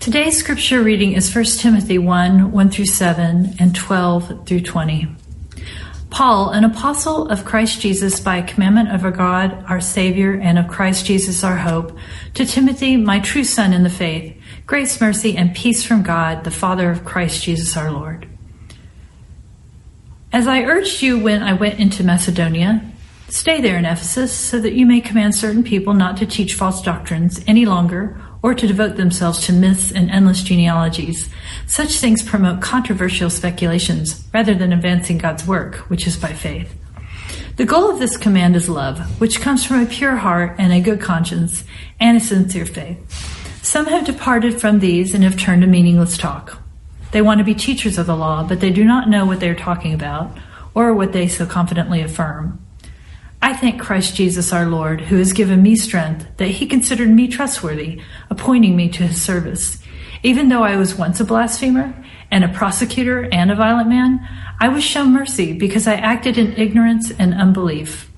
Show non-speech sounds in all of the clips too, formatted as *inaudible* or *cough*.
Today's scripture reading is 1 Timothy 1 1 through 7 and 12 through 20. Paul, an apostle of Christ Jesus by commandment of our God, our Savior, and of Christ Jesus our hope, to Timothy, my true son in the faith, grace, mercy, and peace from God, the Father of Christ Jesus our Lord. As I urged you when I went into Macedonia, stay there in Ephesus so that you may command certain people not to teach false doctrines any longer or to devote themselves to myths and endless genealogies. Such things promote controversial speculations rather than advancing God's work, which is by faith. The goal of this command is love, which comes from a pure heart and a good conscience and a sincere faith. Some have departed from these and have turned to meaningless talk. They want to be teachers of the law, but they do not know what they are talking about or what they so confidently affirm. I thank Christ Jesus our Lord, who has given me strength, that he considered me trustworthy, appointing me to his service. Even though I was once a blasphemer and a prosecutor and a violent man, I was shown mercy because I acted in ignorance and unbelief.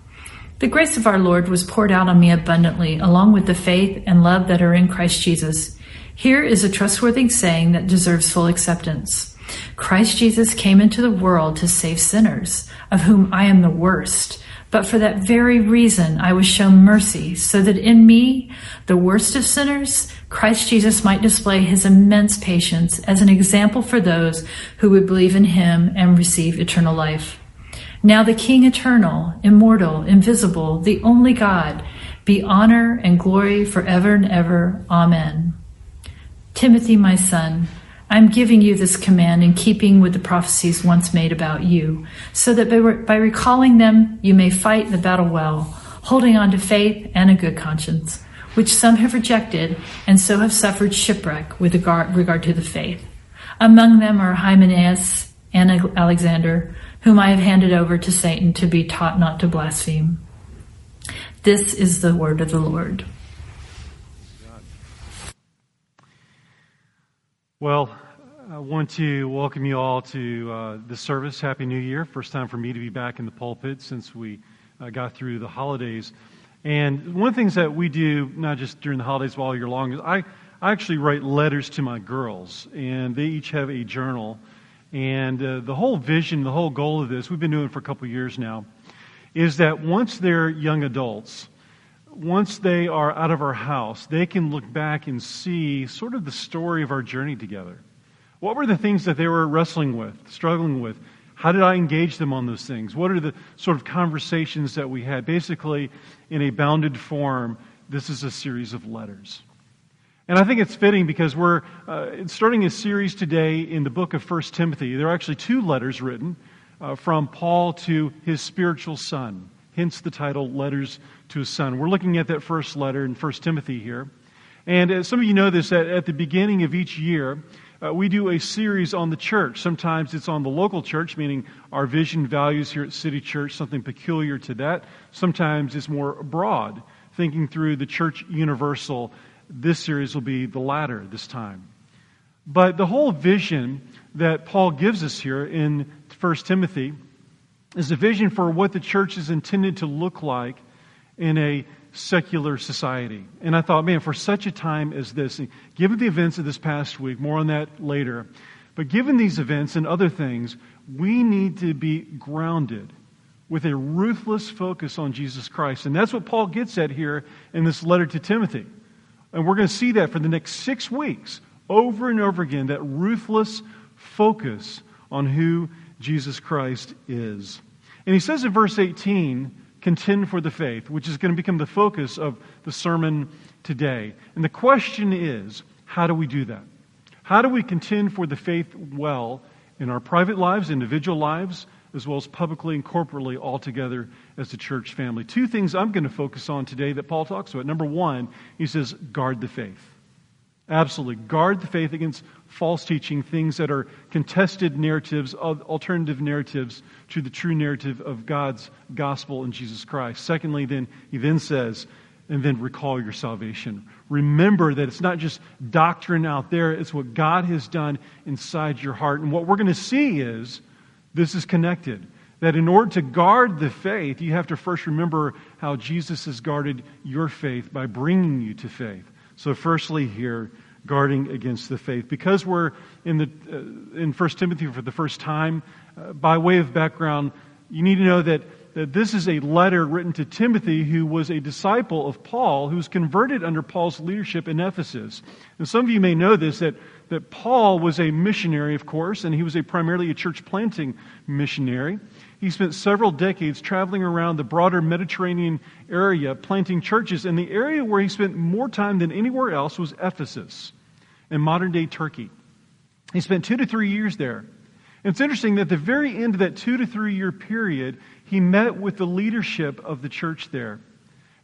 The grace of our Lord was poured out on me abundantly, along with the faith and love that are in Christ Jesus. Here is a trustworthy saying that deserves full acceptance. Christ Jesus came into the world to save sinners, of whom I am the worst. But for that very reason, I was shown mercy, so that in me, the worst of sinners, Christ Jesus might display his immense patience as an example for those who would believe in him and receive eternal life. Now the King eternal, immortal, invisible, the only God, be honor and glory forever and ever. Amen. Timothy, my son, I'm giving you this command in keeping with the prophecies once made about you, so that by, by recalling them, you may fight the battle well, holding on to faith and a good conscience, which some have rejected and so have suffered shipwreck with regard, regard to the faith. Among them are Hymenaeus and Alexander, whom I have handed over to Satan to be taught not to blaspheme. This is the word of the Lord. Well, I want to welcome you all to uh, the service. Happy New Year. First time for me to be back in the pulpit since we uh, got through the holidays. And one of the things that we do, not just during the holidays, but all year long, is I, I actually write letters to my girls, and they each have a journal. And uh, the whole vision, the whole goal of this, we've been doing for a couple years now, is that once they're young adults, once they are out of our house, they can look back and see sort of the story of our journey together. What were the things that they were wrestling with, struggling with? How did I engage them on those things? What are the sort of conversations that we had? Basically, in a bounded form, this is a series of letters. And I think it's fitting because we're uh, starting a series today in the book of 1 Timothy. There are actually two letters written uh, from Paul to his spiritual son, hence the title Letters to His Son. We're looking at that first letter in 1 Timothy here. And as some of you know this, at, at the beginning of each year, uh, we do a series on the church. Sometimes it's on the local church, meaning our vision, values here at City Church, something peculiar to that. Sometimes it's more broad, thinking through the church universal. This series will be the latter this time. But the whole vision that Paul gives us here in 1 Timothy is a vision for what the church is intended to look like in a secular society. And I thought, man, for such a time as this, given the events of this past week, more on that later, but given these events and other things, we need to be grounded with a ruthless focus on Jesus Christ. And that's what Paul gets at here in this letter to Timothy. And we're going to see that for the next six weeks, over and over again, that ruthless focus on who Jesus Christ is. And he says in verse 18, contend for the faith, which is going to become the focus of the sermon today. And the question is how do we do that? How do we contend for the faith well in our private lives, individual lives, as well as publicly and corporately all together as a church family? Two things I'm going to focus on today that Paul talks about. Number one, he says, guard the faith. Absolutely. Guard the faith against false teaching, things that are contested narratives, alternative narratives to the true narrative of God's gospel in Jesus Christ. Secondly, then, he then says, and then recall your salvation. Remember that it's not just doctrine out there, it's what God has done inside your heart. And what we're going to see is this is connected. That in order to guard the faith, you have to first remember how Jesus has guarded your faith by bringing you to faith. So, firstly, here, guarding against the faith. Because we're in, the, uh, in 1 Timothy for the first time, uh, by way of background, you need to know that, that this is a letter written to Timothy, who was a disciple of Paul, who was converted under Paul's leadership in Ephesus. And some of you may know this, that, that Paul was a missionary, of course, and he was a primarily a church planting missionary. He spent several decades traveling around the broader Mediterranean area planting churches, and the area where he spent more time than anywhere else was Ephesus in modern day Turkey. He spent two to three years there. It's interesting that at the very end of that two to three year period, he met with the leadership of the church there.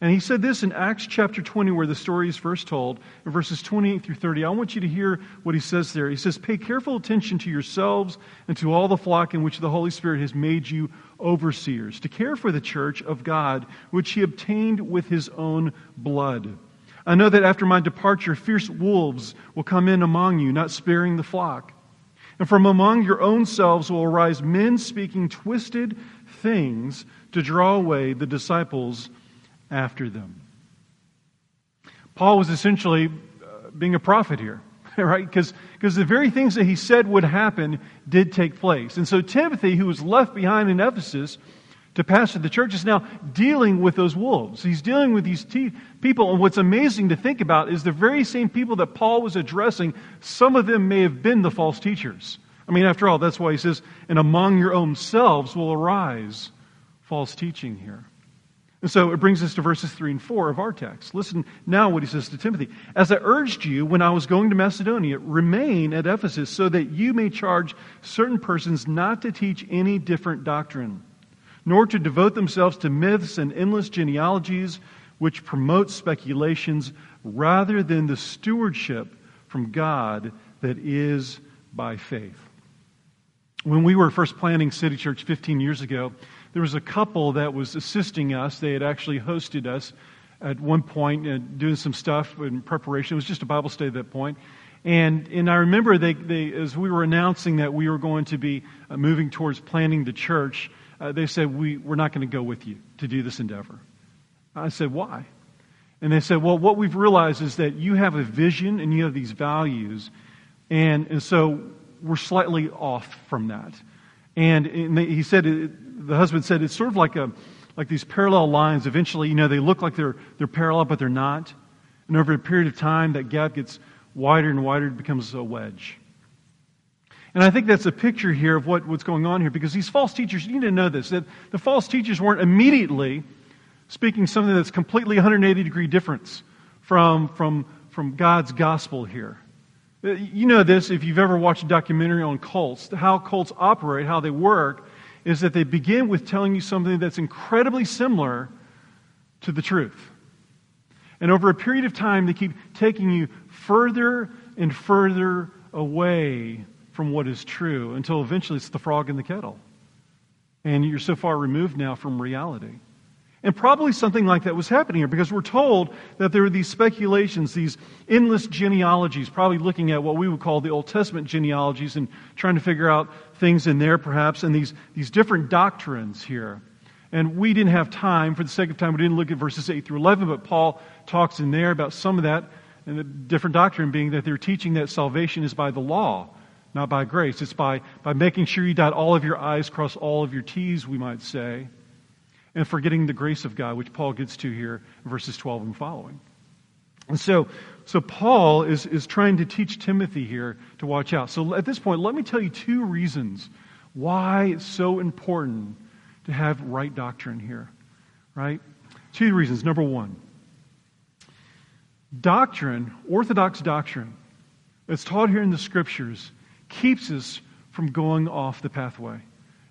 And he said this in Acts chapter 20, where the story is first told, in verses 28 through 30. I want you to hear what he says there. He says, Pay careful attention to yourselves and to all the flock in which the Holy Spirit has made you overseers, to care for the church of God, which he obtained with his own blood. I know that after my departure, fierce wolves will come in among you, not sparing the flock. And from among your own selves will arise men speaking twisted things to draw away the disciples after them. Paul was essentially uh, being a prophet here, *laughs* right? Because the very things that he said would happen did take place. And so Timothy, who was left behind in Ephesus to pastor the church, is now dealing with those wolves. He's dealing with these te- people. And what's amazing to think about is the very same people that Paul was addressing, some of them may have been the false teachers. I mean, after all, that's why he says, and among your own selves will arise false teaching here. And so it brings us to verses 3 and 4 of our text. Listen now what he says to Timothy. As I urged you when I was going to Macedonia, remain at Ephesus so that you may charge certain persons not to teach any different doctrine, nor to devote themselves to myths and endless genealogies which promote speculations rather than the stewardship from God that is by faith. When we were first planning City Church 15 years ago, there was a couple that was assisting us. They had actually hosted us at one point uh, doing some stuff in preparation. It was just a Bible study at that point. And, and I remember they, they, as we were announcing that we were going to be uh, moving towards planning the church, uh, they said, we, We're not going to go with you to do this endeavor. I said, Why? And they said, Well, what we've realized is that you have a vision and you have these values. And, and so we're slightly off from that. And, and he said, the husband said, it's sort of like, a, like these parallel lines. Eventually, you know, they look like they're, they're parallel, but they're not. And over a period of time, that gap gets wider and wider, it becomes a wedge. And I think that's a picture here of what, what's going on here because these false teachers, you need to know this, that the false teachers weren't immediately speaking something that's completely 180 degree difference from, from, from God's gospel here. Uh, you know this if you've ever watched a documentary on cults, how cults operate, how they work, is that they begin with telling you something that's incredibly similar to the truth. And over a period of time, they keep taking you further and further away from what is true until eventually it's the frog in the kettle. And you're so far removed now from reality. And probably something like that was happening here because we're told that there are these speculations, these endless genealogies, probably looking at what we would call the Old Testament genealogies and trying to figure out things in there perhaps, and these, these different doctrines here. And we didn't have time, for the sake of time, we didn't look at verses 8 through 11, but Paul talks in there about some of that, and the different doctrine being that they're teaching that salvation is by the law, not by grace. It's by, by making sure you dot all of your I's, cross all of your T's, we might say and forgetting the grace of God, which Paul gets to here verses 12 and following. And so, so Paul is, is trying to teach Timothy here to watch out. So at this point, let me tell you two reasons why it's so important to have right doctrine here. Right? Two reasons. Number one, doctrine, orthodox doctrine, that's taught here in the scriptures, keeps us from going off the pathway.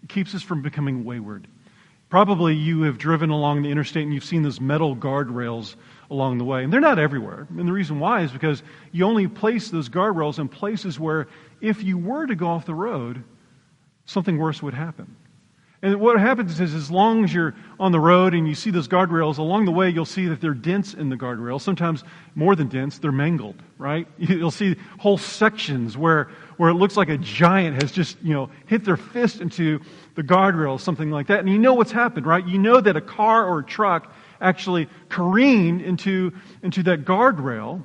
It keeps us from becoming wayward. Probably you have driven along the interstate and you've seen those metal guardrails along the way. And they're not everywhere. And the reason why is because you only place those guardrails in places where if you were to go off the road, something worse would happen. And what happens is, as long as you're on the road and you see those guardrails, along the way, you'll see that they're dents in the guardrails. Sometimes more than dents, they're mangled, right? *laughs* You'll see whole sections where, where it looks like a giant has just, you know, hit their fist into the guardrail, something like that. And you know what's happened, right? You know that a car or a truck actually careened into, into that guardrail.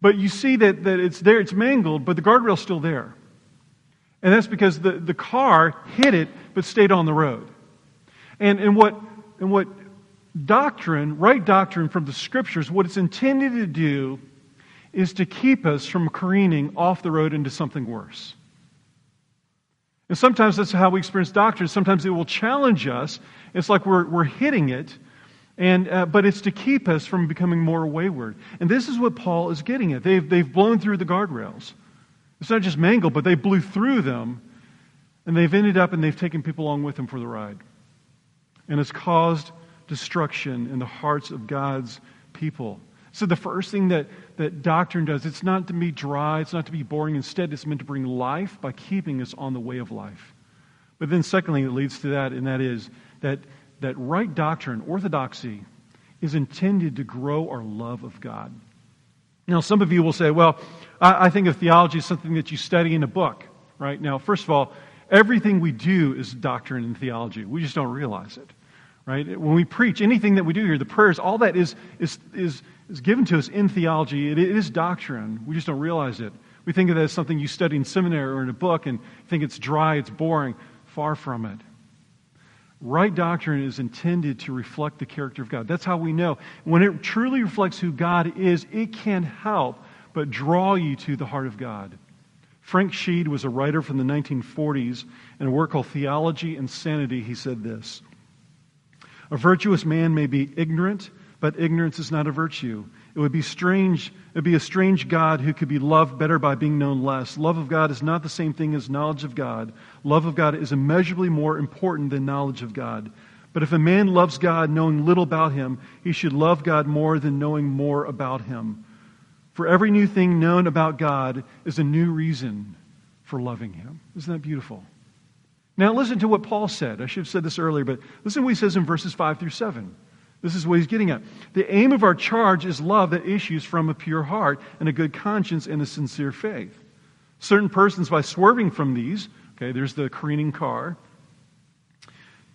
But you see that, that it's there, it's mangled, but the guardrail's still there. And that's because the, the car hit it but stayed on the road. And, and, what, and what doctrine, right doctrine from the scriptures, what it's intended to do is to keep us from careening off the road into something worse. And sometimes that's how we experience doctrine. Sometimes it will challenge us. It's like we're, we're hitting it, and, uh, but it's to keep us from becoming more wayward. And this is what Paul is getting at. They've, they've blown through the guardrails. It's not just mangled, but they blew through them, and they've ended up and they've taken people along with them for the ride. And it's caused destruction in the hearts of God's people. So the first thing that, that doctrine does, it's not to be dry, it's not to be boring. Instead, it's meant to bring life by keeping us on the way of life. But then secondly, it leads to that, and that is that, that right doctrine, orthodoxy, is intended to grow our love of God. Now, some of you will say, well, I, I think of theology as something that you study in a book, right? Now, first of all, everything we do is doctrine and theology. We just don't realize it, right? When we preach, anything that we do here, the prayers, all that is, is, is, is given to us in theology. It, is doctrine. We just don't realize it. We think of it as something you study in seminary or in a book and think it's dry, it's boring. Far from it. Right doctrine is intended to reflect the character of God. That's how we know. When it truly reflects who God is, it can help but draw you to the heart of God. Frank Sheed was a writer from the 1940s. In a work called Theology and Sanity, he said this A virtuous man may be ignorant, but ignorance is not a virtue. It would be strange, it would be a strange God who could be loved better by being known less. Love of God is not the same thing as knowledge of God. Love of God is immeasurably more important than knowledge of God. But if a man loves God knowing little about him, he should love God more than knowing more about him. For every new thing known about God is a new reason for loving him. Isn't that beautiful? Now, listen to what Paul said. I should have said this earlier, but listen to what he says in verses 5 through 7. This is what he's getting at. The aim of our charge is love that issues from a pure heart and a good conscience and a sincere faith. Certain persons, by swerving from these, okay, there's the careening car,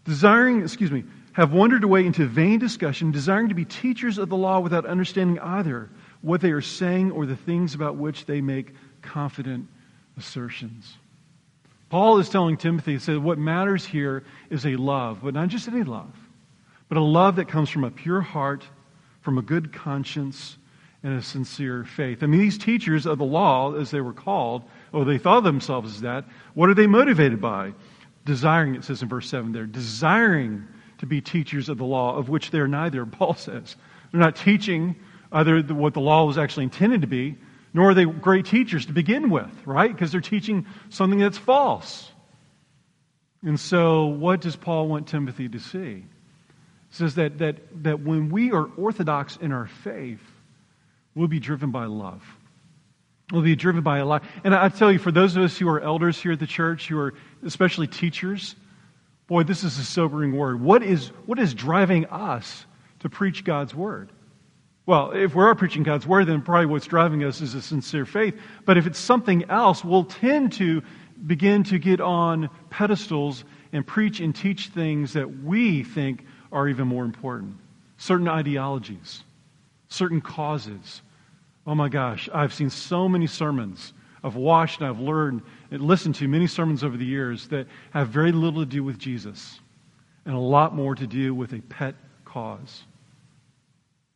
desiring, excuse me, have wandered away into vain discussion, desiring to be teachers of the law without understanding either what they are saying or the things about which they make confident assertions. Paul is telling Timothy, he said, what matters here is a love, but not just any love but a love that comes from a pure heart, from a good conscience, and a sincere faith. I mean, these teachers of the law, as they were called, or they thought of themselves as that, what are they motivated by? Desiring, it says in verse 7 there, desiring to be teachers of the law, of which they're neither, *laughs* Paul says. They're not teaching either what the law was actually intended to be, nor are they great teachers to begin with, right? Because they're teaching something that's false. And so, what does Paul want Timothy to see? Says that, that, that when we are orthodox in our faith, we'll be driven by love. We'll be driven by a lot. And I tell you, for those of us who are elders here at the church, who are especially teachers, boy, this is a sobering word. What is, what is driving us to preach God's word? Well, if we are preaching God's word, then probably what's driving us is a sincere faith. But if it's something else, we'll tend to begin to get on pedestals and preach and teach things that we think are even more important. Certain ideologies, certain causes. Oh my gosh, I've seen so many sermons. I've watched and I've learned and listened to many sermons over the years that have very little to do with Jesus and a lot more to do with a pet cause.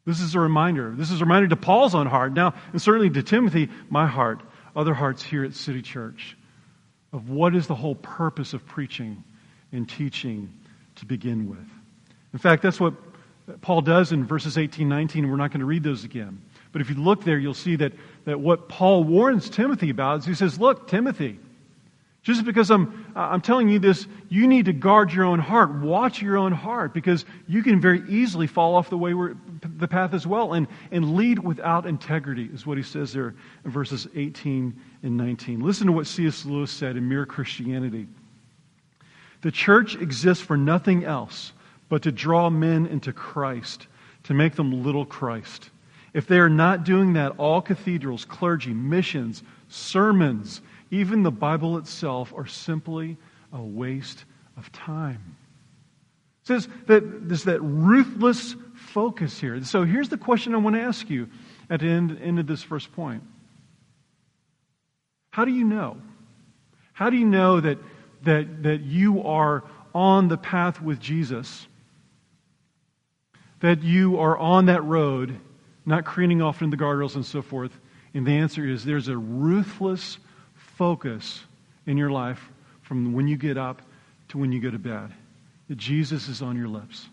This is a reminder. This is a reminder to Paul's own heart now, and certainly to Timothy, my heart, other hearts here at City Church, of what is the whole purpose of preaching and teaching to begin with. In fact, that's what Paul does in verses 18, 19. We're not going to read those again. But if you look there, you'll see that, that what Paul warns Timothy about is he says, Look, Timothy, just because I'm, I'm telling you this, you need to guard your own heart. Watch your own heart because you can very easily fall off the, way the path as well and, and lead without integrity, is what he says there in verses 18 and 19. Listen to what C.S. Lewis said in Mere Christianity. The church exists for nothing else but to draw men into Christ, to make them little Christ. If they are not doing that, all cathedrals, clergy, missions, sermons, even the Bible itself are simply a waste of time. It says that there's that ruthless focus here. So here's the question I want to ask you at the end, end of this first point. How do you know? How do you know that, that, that you are on the path with Jesus? That you are on that road, not careening off into the guardrails and so forth? And the answer is there's a ruthless focus in your life from when you get up to when you go to bed. That Jesus is on your lips.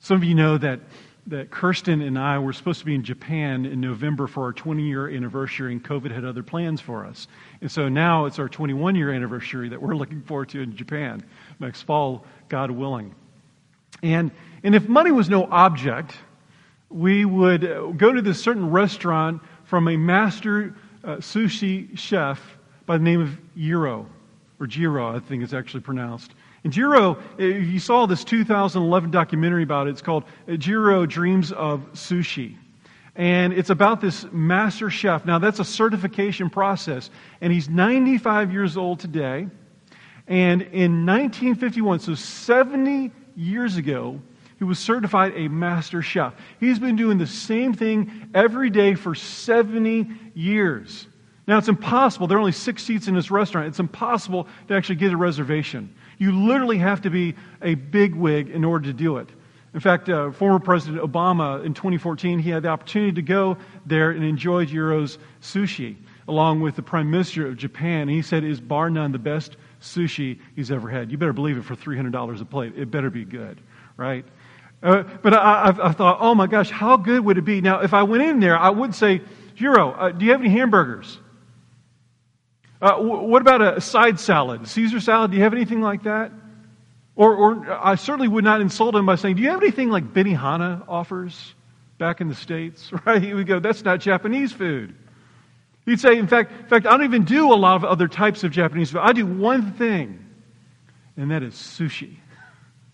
Some of you know that, that Kirsten and I were supposed to be in Japan in November for our 20 year anniversary, and COVID had other plans for us. And so now it's our 21 year anniversary that we're *laughs* looking forward to in Japan next fall, God willing. And, and if money was no object, we would go to this certain restaurant from a master uh, sushi chef by the name of Jiro, or Jiro, I think it's actually pronounced. And Jiro, if you saw this 2011 documentary about it, it's called uh, Jiro Dreams of Sushi. And it's about this master chef. Now, that's a certification process. And he's 95 years old today. And in 1951, so 70 years ago, he was certified a master chef. He's been doing the same thing every day for 70 years. Now, it's impossible. There are only six seats in this restaurant. It's impossible to actually get a reservation. You literally have to be a bigwig in order to do it. In fact, uh, former President Obama in 2014, he had the opportunity to go there and enjoy Jiro's sushi along with the Prime Minister of Japan. And he said is bar none the best sushi he's ever had. You better believe it for $300 a plate. It better be good, right? Uh, but I, I, I, thought, oh my gosh, how good would it be? Now, if I went in there, I would say, Jiro, uh, do you have any hamburgers? Uh, what about a side salad? Caesar salad? Do you have anything like that? Or, or I certainly would not insult him by saying, Do you have anything like Benihana offers back in the States? *laughs* Right? He would go, That's not Japanese food. He'd say, in fact, in fact, I don't even do a lot of other types of Japanese food. I do one thing, and that is sushi.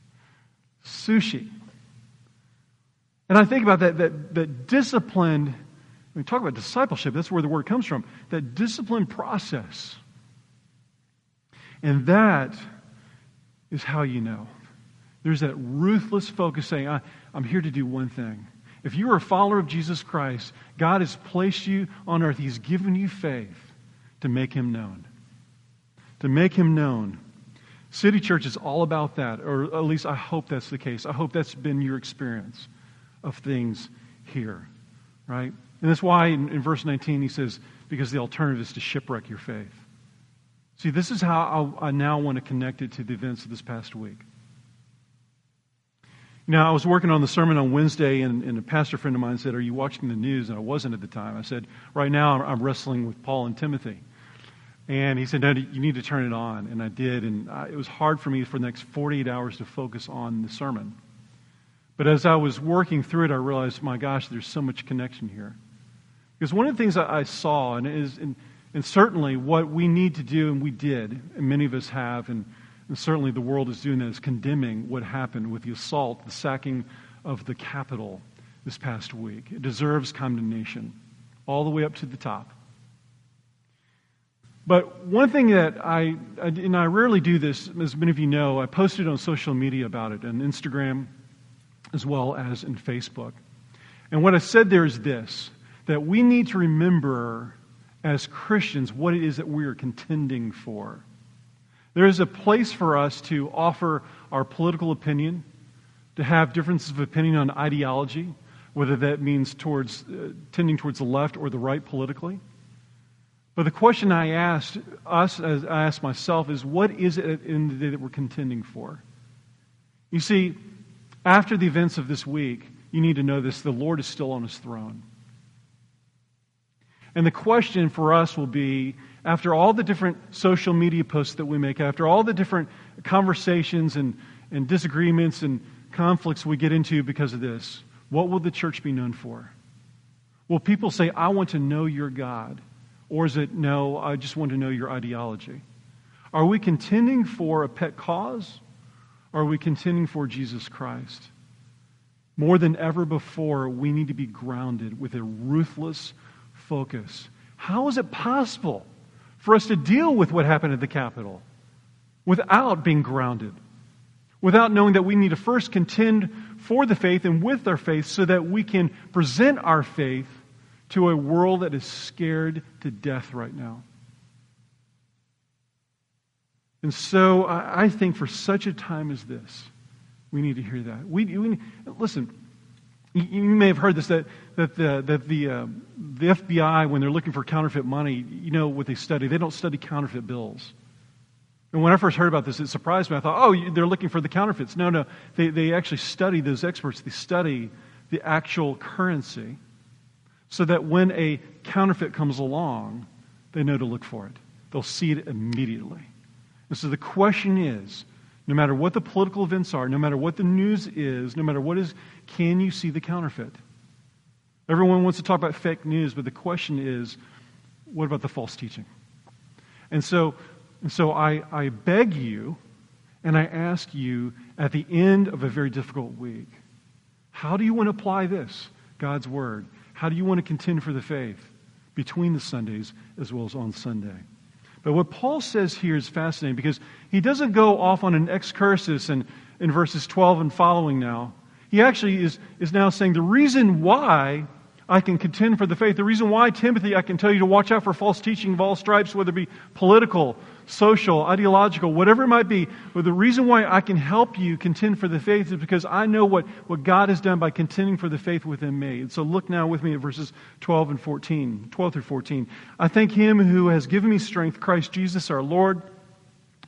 *laughs* Sushi. And I think about that, that, that disciplined we talk about discipleship, that's where the word comes from. That disciplined process. And that is how you know. There's that ruthless focus saying, I, am here to do one thing. If you are a follower of Jesus Christ, God has placed you on earth. He's given you faith to make him known. To make him known. City Church is all about that, or at least I hope that's the case. I hope that's been your experience of things here, right? And that's why in, in verse 19 he says, because the alternative is to shipwreck your faith. See, this is how I, I now want to connect it to the events of this past week. Now, I was working on the sermon on Wednesday, and, and, a pastor friend of mine said, Are you watching the news? And I wasn't at the time. I said, Right now, I'm wrestling with Paul and Timothy. And he said, No, you need to turn it on. And I did. And I, it was hard for me for the next 48 hours to focus on the sermon. But as I was working through it, I realized, My gosh, there's so much connection here. Because one of the things I saw, and, is, and, and certainly what we need to do, and we did, and many of us have, and, and certainly the world is doing that, is condemning what happened with the assault, the sacking of the Capitol this past week. It deserves condemnation, all the way up to the top. But one thing that I, and I rarely do this, as many of you know, I posted on social media about it, on Instagram as well as in Facebook. And what I said there is this that we need to remember as Christians what it is that we are contending for. There is a place for us to offer our political opinion, to have differences of opinion on ideology, whether that means towards, uh, tending towards the left or the right politically. But the question I asked us, as I asked myself, is what is it of the day that we're contending for? You see, after the events of this week, you need to know this the Lord is still on his throne. And the question for us will be after all the different social media posts that we make, after all the different conversations and, and disagreements and conflicts we get into because of this, what will the church be known for? Will people say, I want to know your God? Or is it, no, I just want to know your ideology? Are we contending for a pet cause? Are we contending for Jesus Christ? More than ever before, we need to be grounded with a ruthless focus. How is it possible for us to deal with what happened at the Capitol without being grounded? Without knowing that we need to first contend for the faith and with our faith so that we can present our faith to a world that is scared to death right now. And so I, I think for such a time as this, we need to hear that. We, we listen. You, may have heard this that that the that the uh, the FBI when they're looking for counterfeit money, you know what they study? They don't study counterfeit bills. And when I first heard about this, it surprised me. I thought, oh, they're looking for the counterfeits. No, no, they they actually study those experts. They study the actual currency, so that when a counterfeit comes along, they know to look for it. They'll see it immediately. And so the question is no matter what the political events are, no matter what the news is, no matter what is, can you see the counterfeit? Everyone wants to talk about fake news, but the question is what about the false teaching? And so, and so I, I beg you and I ask you at the end of a very difficult week how do you want to apply this, God's Word? How do you want to contend for the faith between the Sundays as well as on Sunday? But what Paul says here is fascinating because he doesn't go off on an excursus in, in verses 12 and following now. He actually is, is now saying the reason why I can contend for the faith, the reason why, Timothy, I can tell you to watch out for false teaching of all stripes, whether it be political, social, ideological, whatever it might be. But the reason why I can help you contend for the faith is because I know what, what God has done by contending for the faith within me. And so look now with me at verses 12 and 14, 12 through 14. I thank him who has given me strength, Christ Jesus our Lord,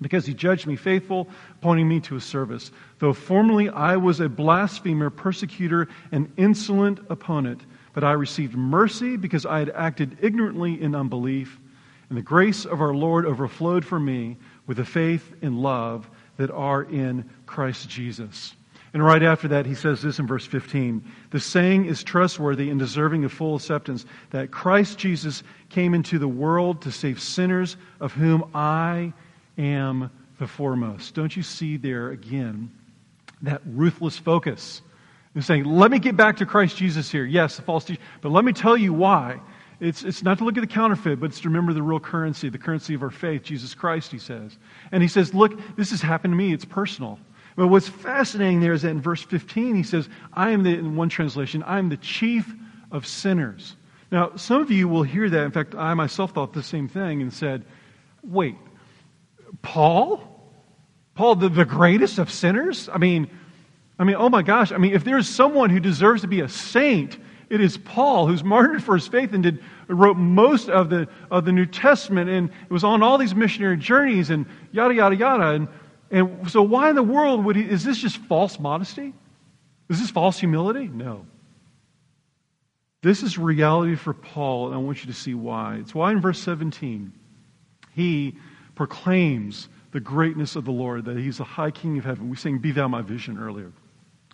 because he judged me faithful, appointing me to his service. Though formerly I was a blasphemer, persecutor, and insolent opponent, but I received mercy because I had acted ignorantly in unbelief. And the grace of our Lord overflowed for me with the faith and love that are in Christ Jesus. And right after that, he says this in verse 15 The saying is trustworthy and deserving of full acceptance that Christ Jesus came into the world to save sinners, of whom I am the foremost. Don't you see there again that ruthless focus? And saying, let me get back to Christ Jesus here. Yes, the false teacher, but let me tell you why. It's, it's not to look at the counterfeit, but it's to remember the real currency, the currency of our faith, Jesus Christ, he says. And he says, Look, this has happened to me. It's personal. But what's fascinating there is that in verse 15, he says, I am the, in one translation, I am the chief of sinners. Now, some of you will hear that. In fact, I myself thought the same thing and said, Wait, Paul? Paul, the, the greatest of sinners? I mean, I mean, oh my gosh. I mean, if there's someone who deserves to be a saint, it is Paul, who's martyred for his faith and did, wrote most of the, of the New Testament and was on all these missionary journeys and yada, yada, yada. And, and so, why in the world would he? Is this just false modesty? Is this false humility? No. This is reality for Paul, and I want you to see why. It's why in verse 17 he proclaims the greatness of the Lord, that he's the high king of heaven. We sang Be Thou My Vision earlier.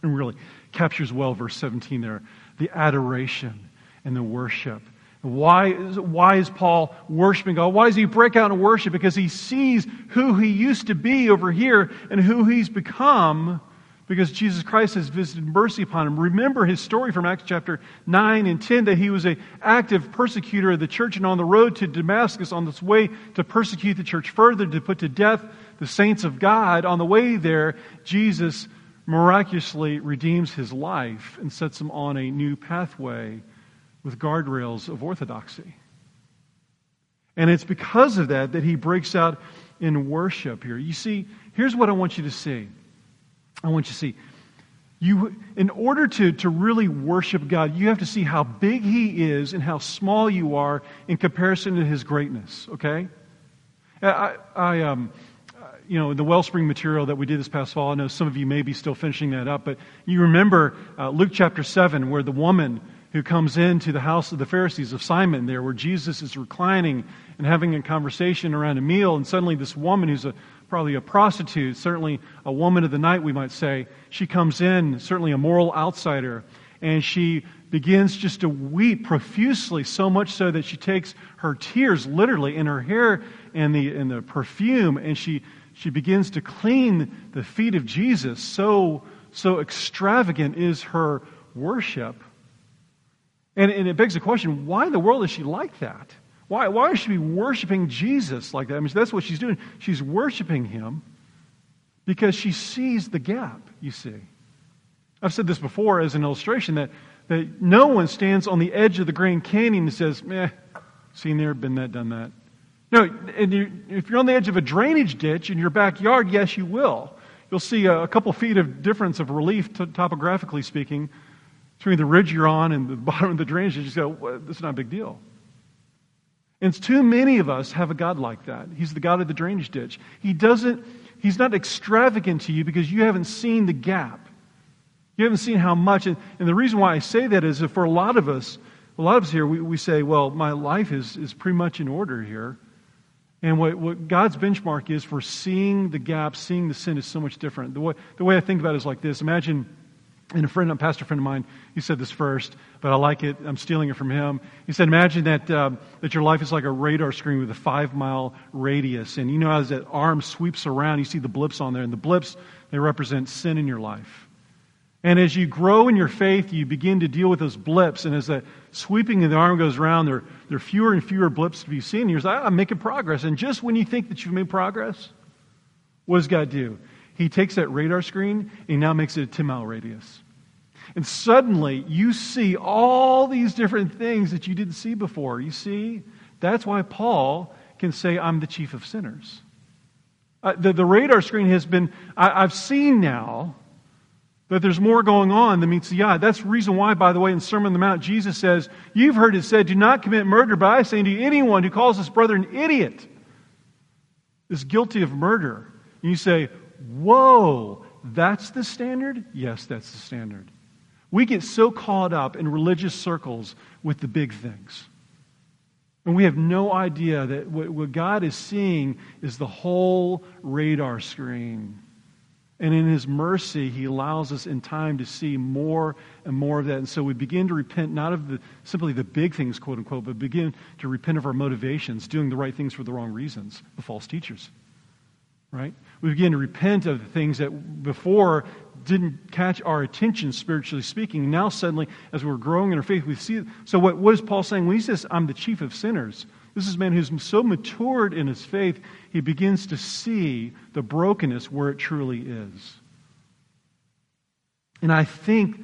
And really captures well verse 17 there the adoration and the worship. Why, why is Paul worshiping God? Why does he break out in worship? Because he sees who he used to be over here and who he's become because Jesus Christ has visited mercy upon him. Remember his story from Acts chapter 9 and 10 that he was an active persecutor of the church and on the road to Damascus on this way to persecute the church further, to put to death the saints of God. On the way there, Jesus miraculously redeems his life and sets him on a new pathway with guardrails of orthodoxy. And it's because of that that he breaks out in worship here. You see, here's what I want you to see. I want you to see. You, in order to, to really worship God, you have to see how big He is and how small you are in comparison to His greatness, okay? I, I um, you know, the wellspring material that we did this past fall, I know some of you may be still finishing that up, but you remember uh, Luke chapter 7, where the woman who comes into the house of the Pharisees of Simon there, where Jesus is reclining and having a conversation around a meal, and suddenly this woman who's a, probably a prostitute, certainly a woman of the night, we might say, she comes in, certainly a moral outsider, and she begins just to weep profusely, so much so that she takes her tears literally in her hair and the, and the perfume, and she she begins to clean the feet of Jesus. So, so extravagant is her worship. And, and it begs the question why in the world is she like that? Why, why is she worshiping Jesus like that? I mean, that's what she's doing. She's worshiping him because she sees the gap, you see. I've said this before as an illustration that, That no one stands on the edge of the Grand Canyon and says, meh, seen there, been that, done that. No, and you, if you're on the edge of a drainage ditch in your backyard, yes, you will. You'll see a, a couple feet of difference of relief, t- topographically speaking, between the ridge you're on and the *laughs* bottom of the drainage. You go, well, this is not a big deal. And too many of us have a God like that. He's the God of the drainage ditch. He doesn't, he's not extravagant to you because you haven't seen the gap. You haven't seen how much. And, and the reason why I say that is that for a lot of us, a lot of us here, we, we say, well, my life is, is pretty much in order here. And what, what God's benchmark is for seeing the gap, seeing the sin is so much different. The way, the way I think about it is like this. Imagine, and a friend, a pastor friend of mine, he said this first, but I like it. I'm stealing it from him. He said, imagine that, um, that your life is like a radar screen with a five mile radius. And you know, as that arm sweeps around, you see the blips on there. And the blips, they represent sin in your life. And as you grow in your faith, you begin to deal with those blips. And as that sweeping of the arm goes around, there, there are fewer and fewer blips to be seen. You're like, I'm making progress. And just when you think that you've made progress, what does God do? He takes that radar screen and he now makes it a 10 mile radius. And suddenly you see all these different things that you didn't see before. You see, that's why Paul can say, I'm the chief of sinners. Uh, the, the radar screen has been, I, I've seen now that there's more going on than meets the eye. That's the reason why, by the way, in Sermon on the Mount, Jesus says, You've heard it said, do not commit murder, but I say to you, anyone who calls his brother an idiot is guilty of murder. And you say, Whoa, that's the standard? Yes, that's the standard. We get so caught up in religious circles with the big things. And we have no idea that what God is seeing is the whole radar screen. And in His mercy, He allows us in time to see more and more of that. And so we begin to repent not of the, simply the big things, quote unquote, but begin to repent of our motivations, doing the right things for the wrong reasons, the false teachers. Right? We begin to repent of the things that before didn't catch our attention, spiritually speaking. Now, suddenly, as we're growing in our faith, we see. So, what, what is Paul saying? When he says, I'm the chief of sinners, this is a man who's so matured in his faith, he begins to see the brokenness where it truly is. And I think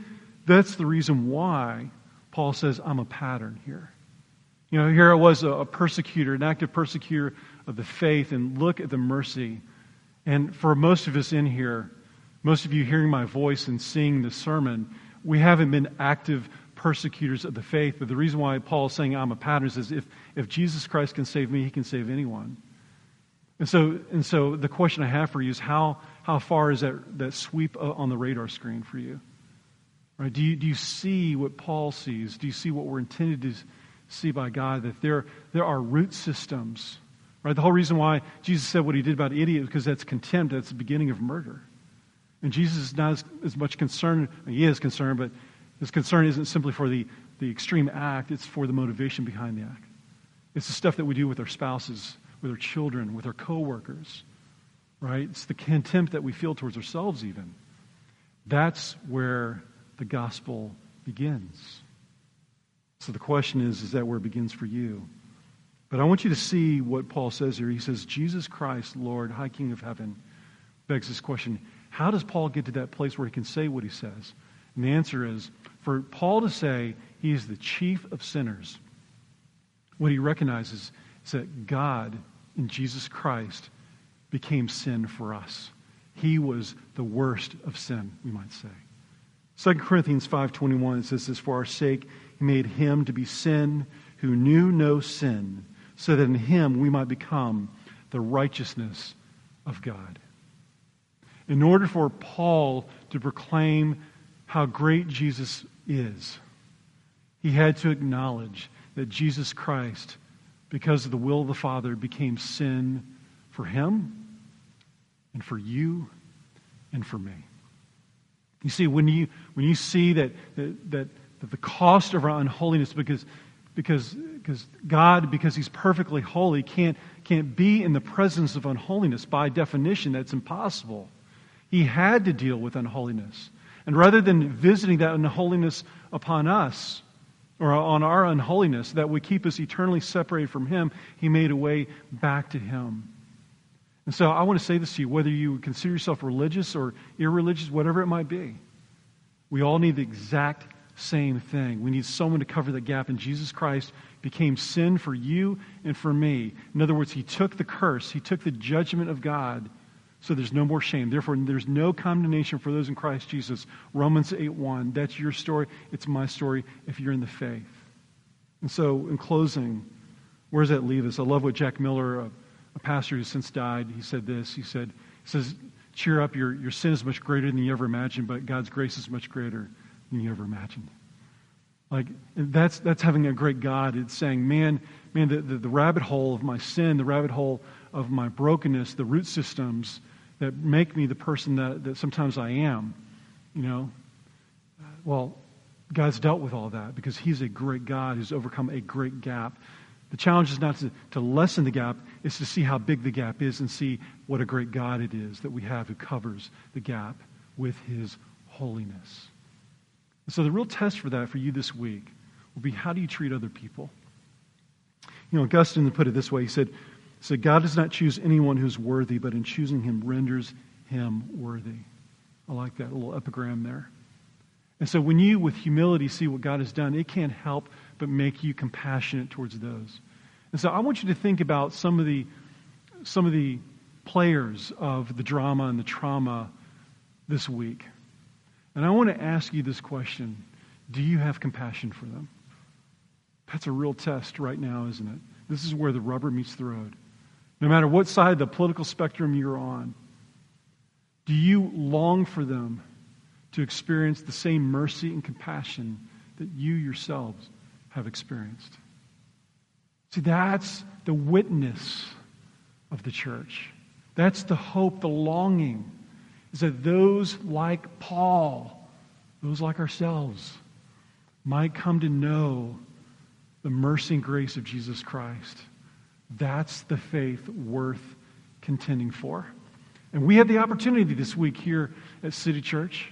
that's the reason why Paul says, I'm a pattern here. You know, here I was a, persecutor, an active persecutor of the faith, and look at the mercy. And for most of us in here, most of you hearing my voice and seeing the sermon, we haven't been active persecutors of the faith. But the reason why Paul is saying I'm a pattern is if, if Jesus Christ can save me, he can save anyone. And so, and so the question I have for you is how, how far is that, that sweep on the radar screen for you? Right? Do, you? do you see what Paul sees? Do you see what we're intended to see by God? That there, there are root systems. Right? The whole reason why Jesus said what he did about idiot because that's contempt. That's the beginning of murder. And Jesus is not as, as much concerned, he is concerned, but his concern isn't simply for the, the extreme act, it's for the motivation behind the act. It's the stuff that we do with our spouses, with our children, with our coworkers, right? It's the contempt that we feel towards ourselves, even. That's where the gospel begins. So the question is, is that where it begins for you? But I want you to see what Paul says here. He says, Jesus Christ, Lord, High King of Heaven, begs this question How does Paul get to that place where he can say what he says? And the answer is for Paul to say he is the chief of sinners, what he recognizes is that God in Jesus Christ became sin for us. He was the worst of sin, we might say. 2 Corinthians 5:21 it says this for our sake he made him to be sin who knew no sin so that in him we might become the righteousness of God. In order for Paul to proclaim how great Jesus is, he had to acknowledge that Jesus Christ, because the will of the Father, became sin for him and for you and for me. You see, when you, when you see that, that, that, the cost of our unholiness, because, because, because God, because He's perfectly holy, can't, can't be in the presence of unholiness. By definition, that's impossible. He had to deal with unholiness. And rather than visiting that unholiness upon us, or on our unholiness that would keep us eternally separated from Him, He made a way back to Him. And so I want to say this to you whether you consider yourself religious or irreligious, whatever it might be, we all need the exact same thing. We need someone to cover the gap, and Jesus Christ became sin for you and for me. In other words, he took the curse, he took the judgment of God, so there's no more shame. Therefore, there's no condemnation for those in Christ Jesus. Romans 8 1. That's your story. It's my story if you're in the faith. And so, in closing, where does that leave us? I love what Jack Miller, a, a pastor who's since died, he said this. He said, he says, cheer up, your, your sin is much greater than you ever imagined, but God's grace is much greater than you ever imagined. Like, that's, that's having a great God. It's saying, man, man, the, the, the rabbit hole of my sin, the rabbit hole of my brokenness, the root systems that make me the person that, that sometimes I am, you know, well, God's dealt with all that because He's a great God who's overcome a great gap. The challenge is not to, to lessen the gap, it's to see how big the gap is and see what a great God it is that we have who covers the gap with His holiness. So the real test for that for you this week will be how do you treat other people? You know, Augustine put it this way. He said, said, God does not choose anyone who's worthy, but in choosing him renders him worthy. I like that little epigram there. And so when you, with humility, see what God has done, it can't help but make you compassionate towards those. And so I want you to think about some of the, some of the players of the drama and the trauma this week. And I want to ask you this question Do you have compassion for them? That's a real test right now, isn't it? This is where the rubber meets the road. No matter what side of the political spectrum you're on, do you long for them to experience the same mercy and compassion that you yourselves have experienced? See, that's the witness of the church. That's the hope, the longing is that those like Paul, those like ourselves, might come to know the mercy and grace of Jesus Christ. That's the faith worth contending for. And we have the opportunity this week here at City Church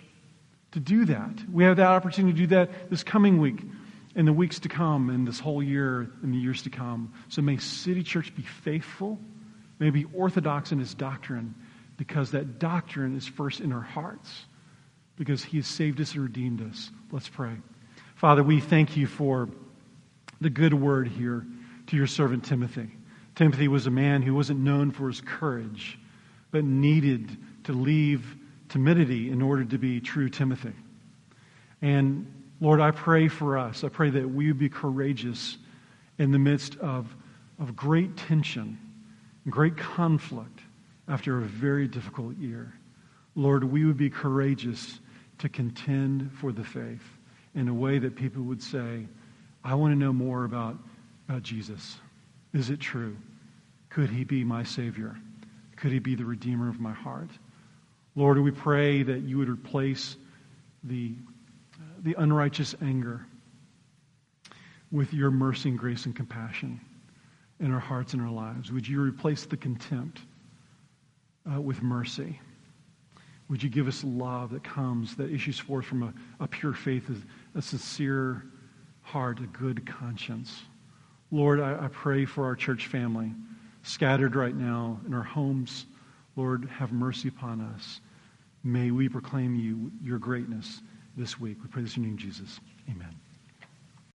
to do that. We have that opportunity to do that this coming week, in the weeks to come, and this whole year, in the years to come. So may City Church be faithful, may be orthodox in its doctrine, because that doctrine is first in our hearts, because He has saved us and redeemed us. Let's pray. Father, we thank you for the good word here to your servant Timothy. Timothy was a man who wasn't known for his courage, but needed to leave timidity in order to be true Timothy. And Lord, I pray for us. I pray that we would be courageous in the midst of, of great tension, great conflict, after a very difficult year. Lord, we would be courageous to contend for the faith in a way that people would say, I want to know more about, about Jesus. Is it true? Could he be my Savior? Could he be the Redeemer of my heart? Lord, we pray that you would replace the, the unrighteous anger with your mercy and grace and compassion in our hearts and our lives. Would you replace the contempt uh, with mercy. Would you give us love that comes, that issues forth from a, a pure faith, a, a, sincere heart, a good conscience? Lord, I, I pray for our church family scattered right now in our homes. Lord, have mercy upon us. May we proclaim you, your greatness this week. We pray this in your name, Jesus. Amen.